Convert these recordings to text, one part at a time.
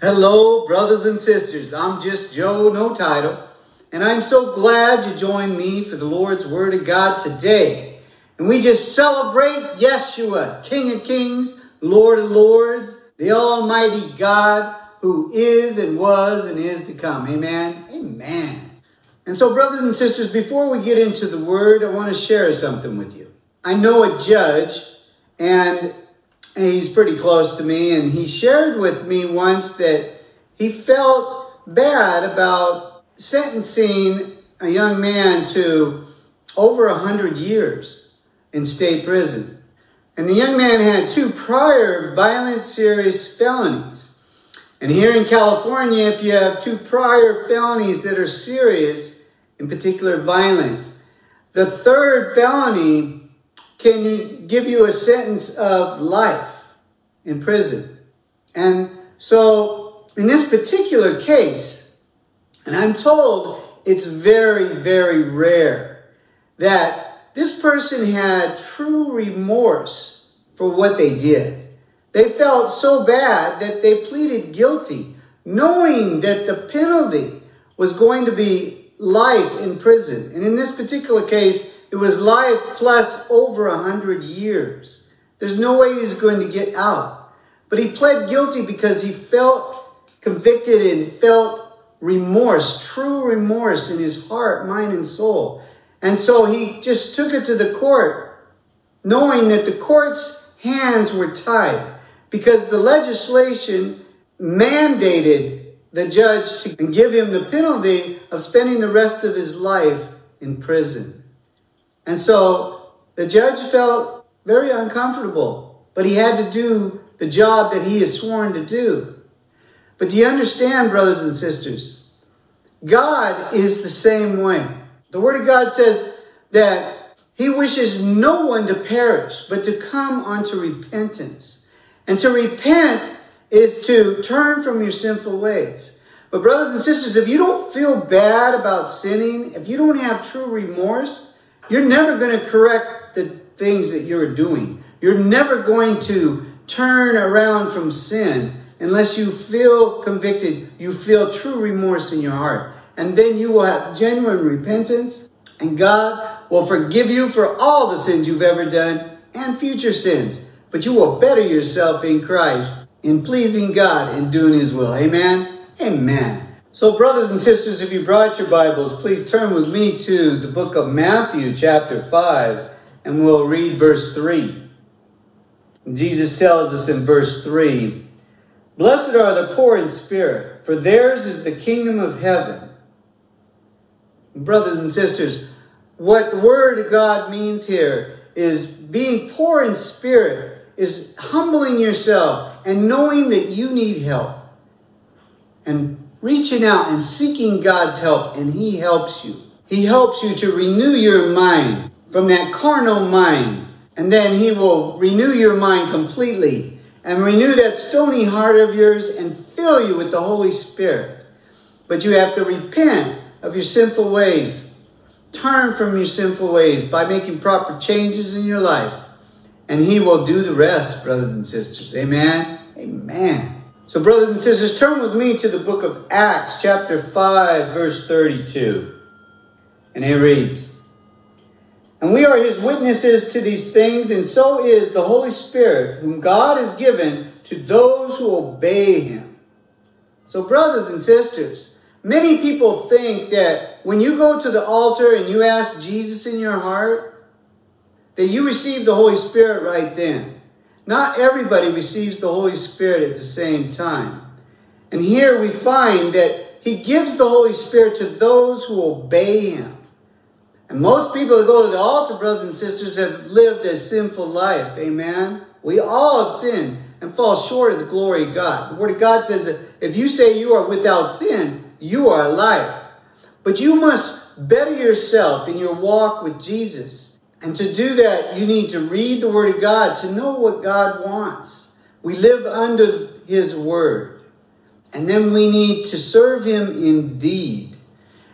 Hello, brothers and sisters. I'm just Joe, no title, and I'm so glad you joined me for the Lord's Word of God today. And we just celebrate Yeshua, King of Kings, Lord of Lords, the Almighty God who is and was and is to come. Amen. Amen. And so, brothers and sisters, before we get into the Word, I want to share something with you. I know a judge, and he's pretty close to me, and he shared with me once that he felt bad about sentencing a young man to over a hundred years in state prison. And the young man had two prior violent serious felonies. And here in California, if you have two prior felonies that are serious, in particular violent, the third felony can give you a sentence of life in prison. And so, in this particular case, and I'm told it's very, very rare that this person had true remorse for what they did. They felt so bad that they pleaded guilty, knowing that the penalty was going to be life in prison. And in this particular case, it was life plus over a hundred years. There's no way he's going to get out. But he pled guilty because he felt convicted and felt remorse, true remorse in his heart, mind, and soul. And so he just took it to the court, knowing that the court's hands were tied because the legislation mandated the judge to give him the penalty of spending the rest of his life in prison. And so the judge felt very uncomfortable, but he had to do the job that he is sworn to do. But do you understand, brothers and sisters? God is the same way. The Word of God says that He wishes no one to perish, but to come unto repentance. And to repent is to turn from your sinful ways. But, brothers and sisters, if you don't feel bad about sinning, if you don't have true remorse, you're never going to correct the things that you're doing. You're never going to turn around from sin unless you feel convicted, you feel true remorse in your heart. And then you will have genuine repentance, and God will forgive you for all the sins you've ever done and future sins. But you will better yourself in Christ in pleasing God and doing His will. Amen? Amen. So, brothers and sisters, if you brought your Bibles, please turn with me to the book of Matthew, chapter 5, and we'll read verse 3. Jesus tells us in verse 3 Blessed are the poor in spirit, for theirs is the kingdom of heaven. Brothers and sisters, what the word of God means here is being poor in spirit, is humbling yourself and knowing that you need help. And reaching out and seeking God's help, and He helps you. He helps you to renew your mind from that carnal mind and then he will renew your mind completely and renew that stony heart of yours and fill you with the Holy Spirit. But you have to repent of your sinful ways. Turn from your sinful ways by making proper changes in your life. And he will do the rest, brothers and sisters. Amen. Amen. So, brothers and sisters, turn with me to the book of Acts, chapter 5, verse 32. And it reads, and we are his witnesses to these things, and so is the Holy Spirit, whom God has given to those who obey him. So, brothers and sisters, many people think that when you go to the altar and you ask Jesus in your heart, that you receive the Holy Spirit right then. Not everybody receives the Holy Spirit at the same time. And here we find that he gives the Holy Spirit to those who obey him. And most people that go to the altar, brothers and sisters, have lived a sinful life. Amen. We all have sinned and fall short of the glory of God. The Word of God says that if you say you are without sin, you are alive. But you must better yourself in your walk with Jesus. And to do that, you need to read the Word of God to know what God wants. We live under His Word. And then we need to serve Him in deed.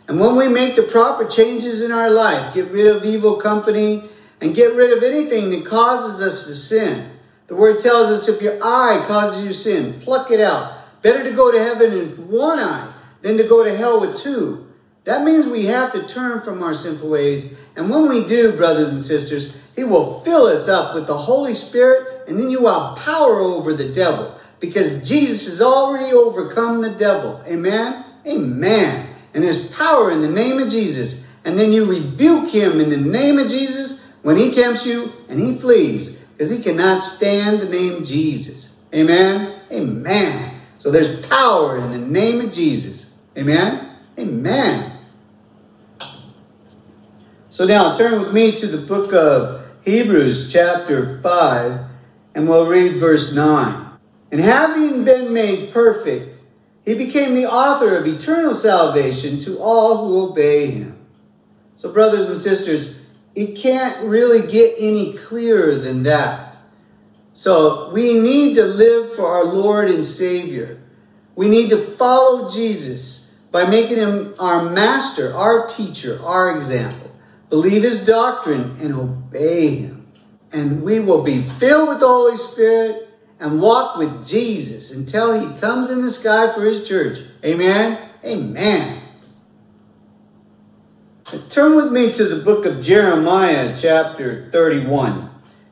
And when we make the proper changes in our life, get rid of evil company and get rid of anything that causes us to sin. The word tells us if your eye causes you sin, pluck it out. Better to go to heaven in one eye than to go to hell with two. That means we have to turn from our sinful ways. And when we do, brothers and sisters, He will fill us up with the Holy Spirit, and then you have power over the devil because Jesus has already overcome the devil. Amen? Amen. And there's power in the name of Jesus. And then you rebuke him in the name of Jesus when he tempts you and he flees because he cannot stand the name Jesus. Amen? Amen. So there's power in the name of Jesus. Amen? Amen. So now turn with me to the book of Hebrews, chapter 5, and we'll read verse 9. And having been made perfect, he became the author of eternal salvation to all who obey him. So, brothers and sisters, it can't really get any clearer than that. So, we need to live for our Lord and Savior. We need to follow Jesus by making him our master, our teacher, our example. Believe his doctrine and obey him. And we will be filled with the Holy Spirit and walk with Jesus until he comes in the sky for his church. Amen? Amen. Turn with me to the book of Jeremiah, chapter 31,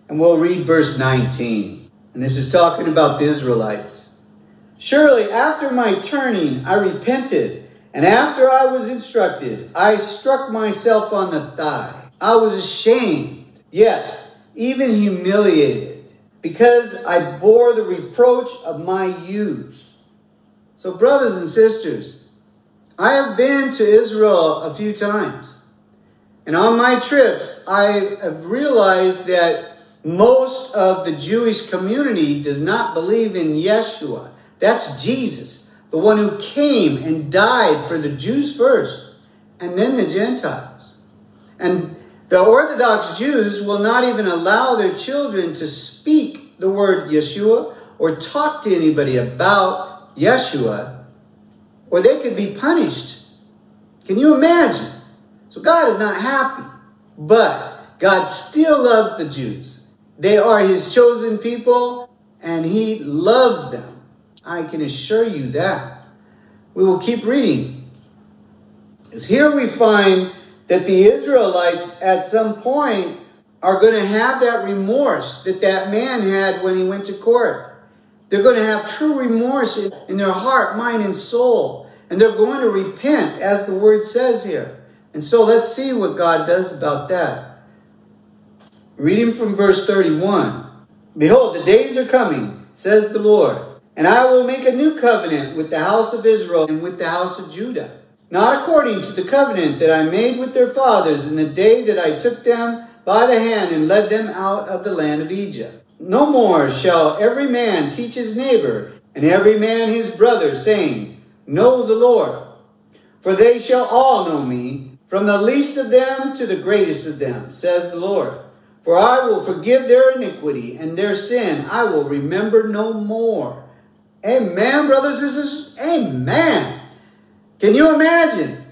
and we'll read verse 19. And this is talking about the Israelites. Surely after my turning, I repented, and after I was instructed, I struck myself on the thigh. I was ashamed, yes, even humiliated because I bore the reproach of my youth. So, brothers and sisters, I have been to Israel a few times. And on my trips, I have realized that most of the Jewish community does not believe in Yeshua. That's Jesus, the one who came and died for the Jews first, and then the Gentiles. And the Orthodox Jews will not even allow their children to speak the word Yeshua or talk to anybody about Yeshua, or they could be punished. Can you imagine? So God is not happy, but God still loves the Jews. They are his chosen people, and he loves them. I can assure you that. We will keep reading. Because here we find that the Israelites at some point are going to have that remorse that that man had when he went to court. They're going to have true remorse in, in their heart, mind, and soul. And they're going to repent, as the word says here. And so let's see what God does about that. Reading from verse 31 Behold, the days are coming, says the Lord, and I will make a new covenant with the house of Israel and with the house of Judah not according to the covenant that I made with their fathers in the day that I took them by the hand and led them out of the land of Egypt. No more shall every man teach his neighbor and every man his brother, saying, Know the Lord. For they shall all know me, from the least of them to the greatest of them, says the Lord. For I will forgive their iniquity and their sin I will remember no more. Amen, brothers and sisters. Amen. Can you imagine?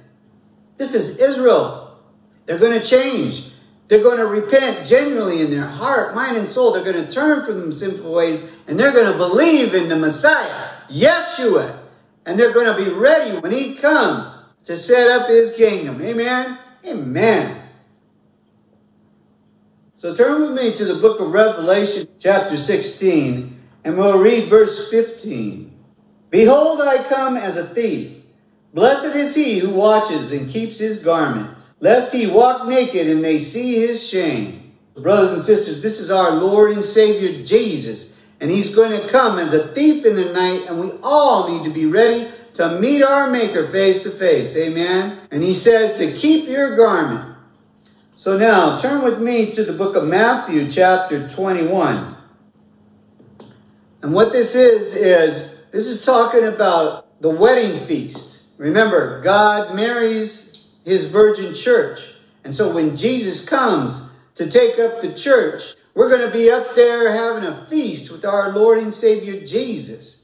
This is Israel. They're going to change. They're going to repent genuinely in their heart, mind, and soul. They're going to turn from them sinful ways and they're going to believe in the Messiah, Yeshua. And they're going to be ready when he comes to set up his kingdom. Amen? Amen. So turn with me to the book of Revelation, chapter 16, and we'll read verse 15. Behold, I come as a thief. Blessed is he who watches and keeps his garments, lest he walk naked and they see his shame. Brothers and sisters, this is our Lord and Savior Jesus, and he's going to come as a thief in the night, and we all need to be ready to meet our Maker face to face. Amen. And he says to keep your garment. So now turn with me to the book of Matthew, chapter 21. And what this is, is this is talking about the wedding feast. Remember, God marries his virgin church. And so when Jesus comes to take up the church, we're going to be up there having a feast with our Lord and Savior Jesus.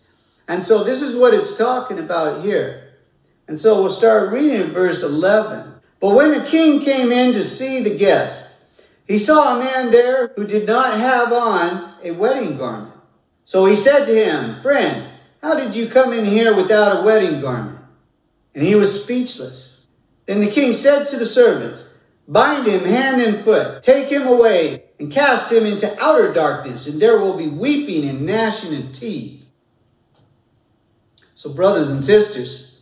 And so this is what it's talking about here. And so we'll start reading in verse 11. But when the king came in to see the guest, he saw a man there who did not have on a wedding garment. So he said to him, Friend, How did you come in here without a wedding garment? And he was speechless. Then the king said to the servants, Bind him hand and foot, take him away, and cast him into outer darkness, and there will be weeping and gnashing of teeth. So, brothers and sisters,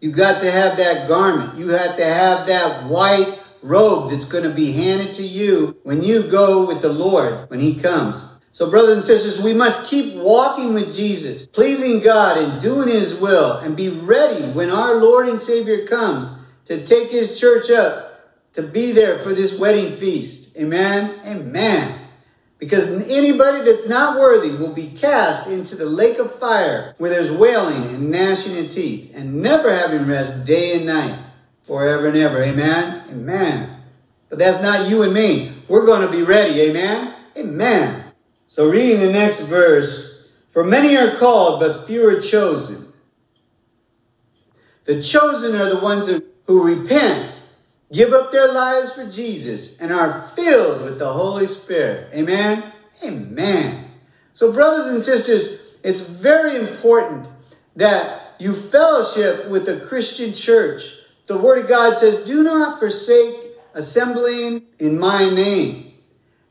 you've got to have that garment. You have to have that white robe that's going to be handed to you when you go with the Lord when He comes. So, brothers and sisters, we must keep walking with Jesus, pleasing God and doing His will, and be ready when our Lord and Savior comes to take His church up to be there for this wedding feast. Amen? Amen. Because anybody that's not worthy will be cast into the lake of fire where there's wailing and gnashing of teeth and never having rest day and night forever and ever. Amen? Amen. But that's not you and me. We're going to be ready. Amen? Amen. So reading the next verse, for many are called, but few are chosen. The chosen are the ones who repent, give up their lives for Jesus, and are filled with the Holy Spirit. Amen? Amen. So brothers and sisters, it's very important that you fellowship with the Christian church the Word of God says, Do not forsake assembling in my name.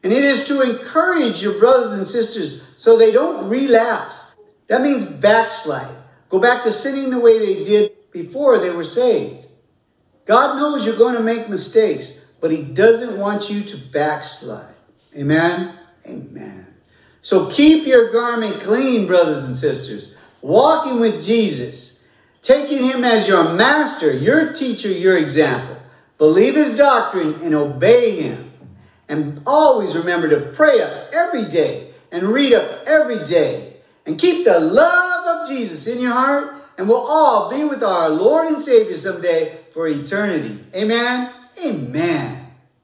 And it is to encourage your brothers and sisters so they don't relapse. That means backslide. Go back to sinning the way they did before they were saved. God knows you're going to make mistakes, but He doesn't want you to backslide. Amen? Amen. So keep your garment clean, brothers and sisters. Walking with Jesus taking him as your master, your teacher, your example. Believe his doctrine and obey him. And always remember to pray up every day and read up every day. And keep the love of Jesus in your heart. And we'll all be with our Lord and Savior someday for eternity. Amen. Amen.